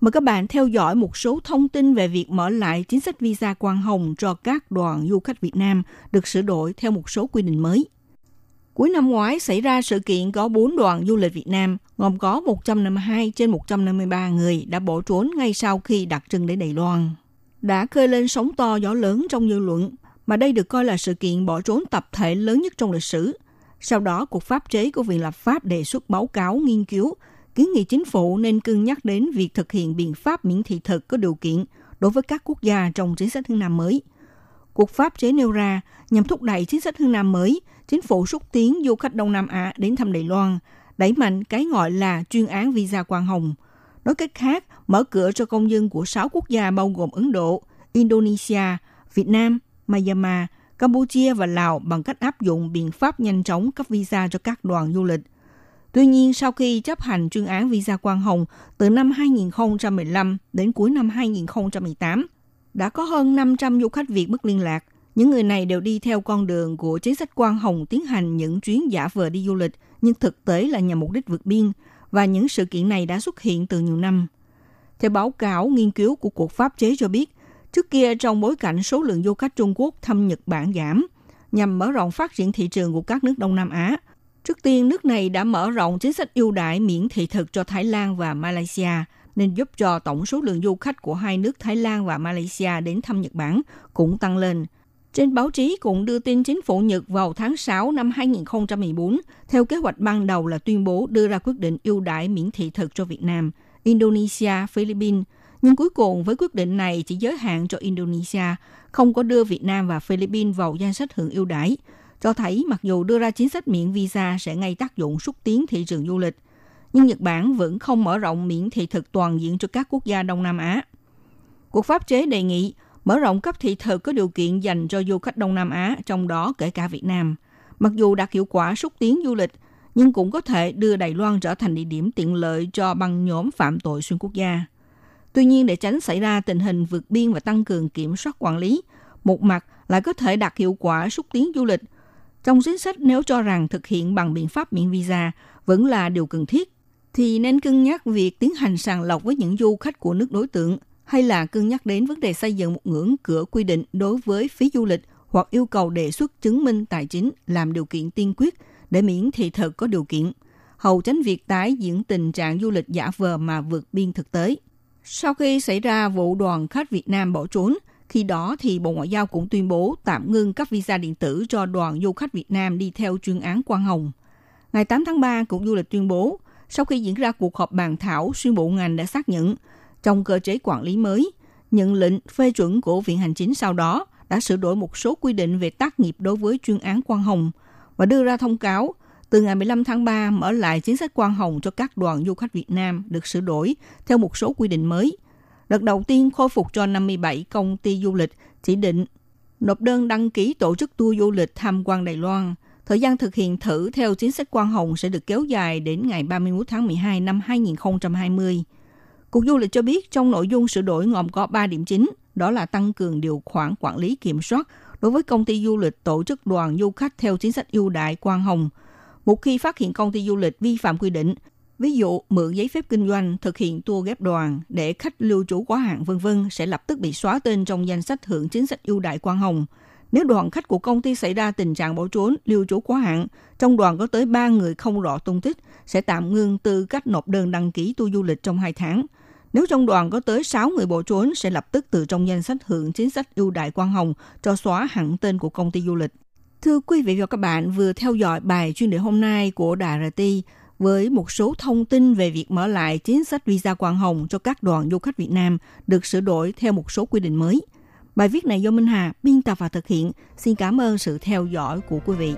mời các bạn theo dõi một số thông tin về việc mở lại chính sách visa quang hồng cho các đoàn du khách Việt Nam được sửa đổi theo một số quy định mới. Cuối năm ngoái xảy ra sự kiện có 4 đoàn du lịch Việt Nam, gồm có 152 trên 153 người đã bỏ trốn ngay sau khi đặt chân đến Đài Loan. Đã khơi lên sóng to gió lớn trong dư luận, mà đây được coi là sự kiện bỏ trốn tập thể lớn nhất trong lịch sử. Sau đó, cuộc Pháp chế của Viện Lập pháp đề xuất báo cáo nghiên cứu kiến nghị chính phủ nên cân nhắc đến việc thực hiện biện pháp miễn thị thực có điều kiện đối với các quốc gia trong chính sách hướng Nam mới. Cuộc pháp chế nêu ra nhằm thúc đẩy chính sách hướng Nam mới, chính phủ xúc tiến du khách Đông Nam Á đến thăm Đài Loan, đẩy mạnh cái gọi là chuyên án visa quang hồng. Nói cách khác, mở cửa cho công dân của 6 quốc gia bao gồm Ấn Độ, Indonesia, Việt Nam, Myanmar, Campuchia và Lào bằng cách áp dụng biện pháp nhanh chóng cấp visa cho các đoàn du lịch – Tuy nhiên, sau khi chấp hành chuyên án visa quang hồng từ năm 2015 đến cuối năm 2018, đã có hơn 500 du khách Việt mất liên lạc. Những người này đều đi theo con đường của chính sách quang hồng tiến hành những chuyến giả vờ đi du lịch, nhưng thực tế là nhằm mục đích vượt biên, và những sự kiện này đã xuất hiện từ nhiều năm. Theo báo cáo nghiên cứu của Cuộc Pháp chế cho biết, trước kia trong bối cảnh số lượng du khách Trung Quốc thăm Nhật Bản giảm, nhằm mở rộng phát triển thị trường của các nước Đông Nam Á, Trước tiên, nước này đã mở rộng chính sách ưu đãi miễn thị thực cho Thái Lan và Malaysia, nên giúp cho tổng số lượng du khách của hai nước Thái Lan và Malaysia đến thăm Nhật Bản cũng tăng lên. Trên báo chí cũng đưa tin chính phủ Nhật vào tháng 6 năm 2014, theo kế hoạch ban đầu là tuyên bố đưa ra quyết định ưu đãi miễn thị thực cho Việt Nam, Indonesia, Philippines. Nhưng cuối cùng với quyết định này chỉ giới hạn cho Indonesia, không có đưa Việt Nam và Philippines vào danh sách hưởng ưu đãi, cho thấy mặc dù đưa ra chính sách miễn visa sẽ ngay tác dụng xúc tiến thị trường du lịch, nhưng Nhật Bản vẫn không mở rộng miễn thị thực toàn diện cho các quốc gia Đông Nam Á. Cuộc pháp chế đề nghị mở rộng cấp thị thực có điều kiện dành cho du khách Đông Nam Á, trong đó kể cả Việt Nam. Mặc dù đạt hiệu quả xúc tiến du lịch, nhưng cũng có thể đưa Đài Loan trở thành địa điểm tiện lợi cho băng nhóm phạm tội xuyên quốc gia. Tuy nhiên, để tránh xảy ra tình hình vượt biên và tăng cường kiểm soát quản lý, một mặt lại có thể đạt hiệu quả xúc tiến du lịch – trong chính sách nếu cho rằng thực hiện bằng biện pháp miễn visa vẫn là điều cần thiết, thì nên cân nhắc việc tiến hành sàng lọc với những du khách của nước đối tượng hay là cân nhắc đến vấn đề xây dựng một ngưỡng cửa quy định đối với phí du lịch hoặc yêu cầu đề xuất chứng minh tài chính làm điều kiện tiên quyết để miễn thị thực có điều kiện, hầu tránh việc tái diễn tình trạng du lịch giả vờ mà vượt biên thực tế. Sau khi xảy ra vụ đoàn khách Việt Nam bỏ trốn, khi đó thì Bộ Ngoại giao cũng tuyên bố tạm ngưng cấp visa điện tử cho đoàn du khách Việt Nam đi theo chuyên án Quang Hồng. Ngày 8 tháng 3, Cục Du lịch tuyên bố, sau khi diễn ra cuộc họp bàn thảo, xuyên bộ ngành đã xác nhận trong cơ chế quản lý mới, nhận lệnh phê chuẩn của Viện Hành Chính sau đó đã sửa đổi một số quy định về tác nghiệp đối với chuyên án Quang Hồng và đưa ra thông cáo từ ngày 15 tháng 3 mở lại chính sách Quang Hồng cho các đoàn du khách Việt Nam được sửa đổi theo một số quy định mới – Đợt đầu tiên khôi phục cho 57 công ty du lịch chỉ định nộp đơn đăng ký tổ chức tour du lịch tham quan Đài Loan. Thời gian thực hiện thử theo chính sách quan hồng sẽ được kéo dài đến ngày 31 tháng 12 năm 2020. Cục Du lịch cho biết trong nội dung sửa đổi gồm có 3 điểm chính, đó là tăng cường điều khoản quản lý kiểm soát đối với công ty du lịch tổ chức đoàn du khách theo chính sách ưu đại quan hồng. Một khi phát hiện công ty du lịch vi phạm quy định, Ví dụ, mượn giấy phép kinh doanh, thực hiện tour ghép đoàn để khách lưu trú quá hạn vân vân sẽ lập tức bị xóa tên trong danh sách hưởng chính sách ưu đại quan hồng. Nếu đoàn khách của công ty xảy ra tình trạng bỏ trốn, lưu trú quá hạn, trong đoàn có tới 3 người không rõ tung tích, sẽ tạm ngưng tư cách nộp đơn đăng ký tour du lịch trong 2 tháng. Nếu trong đoàn có tới 6 người bỏ trốn, sẽ lập tức từ trong danh sách hưởng chính sách ưu đại quan hồng cho xóa hẳn tên của công ty du lịch. Thưa quý vị và các bạn vừa theo dõi bài chuyên đề hôm nay của Đài RT với một số thông tin về việc mở lại chính sách visa quang hồng cho các đoàn du khách Việt Nam được sửa đổi theo một số quy định mới. Bài viết này do Minh Hà biên tập và thực hiện. Xin cảm ơn sự theo dõi của quý vị.